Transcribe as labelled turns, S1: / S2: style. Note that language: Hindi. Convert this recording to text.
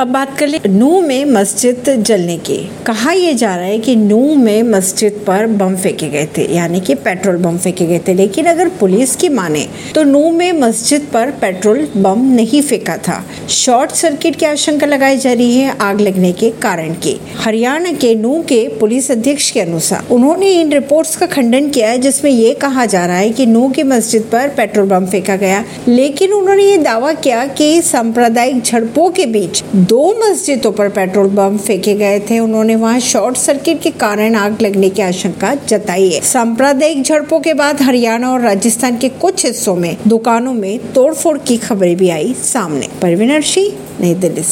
S1: अब बात कर ले नू में मस्जिद जलने की। कहा यह जा रहा है कि नू में मस्जिद पर बम फेंके गए थे, यानी कि पेट्रोल बम फेंके गए थे। लेकिन अगर पुलिस की माने तो नू में मस्जिद पर पेट्रोल बम नहीं फेंका था। शॉर्ट सर्किट की आशंका लगाई जा रही है आग लगने के कारण की। हरियाणा के नू के पुलिस अध्यक्ष के अनुसार उन्होंने इन रिपोर्ट का खंडन किया है, जिसमें ये कहा जा रहा है की नू की मस्जिद पर पेट्रोल बम फेंका गया। लेकिन उन्होंने ये दावा किया कि सांप्रदायिक झड़पों के बीच दो मस्जिदों पर पेट्रोल बम फेंके गए थे। उन्होंने वहाँ शॉर्ट सर्किट के कारण आग लगने की आशंका जताई है। सांप्रदायिक झड़पों के बाद हरियाणा और राजस्थान के कुछ हिस्सों में दुकानों में तोड़फोड़ की खबरें भी आई सामने। परवीन सिंह नई दिल्ली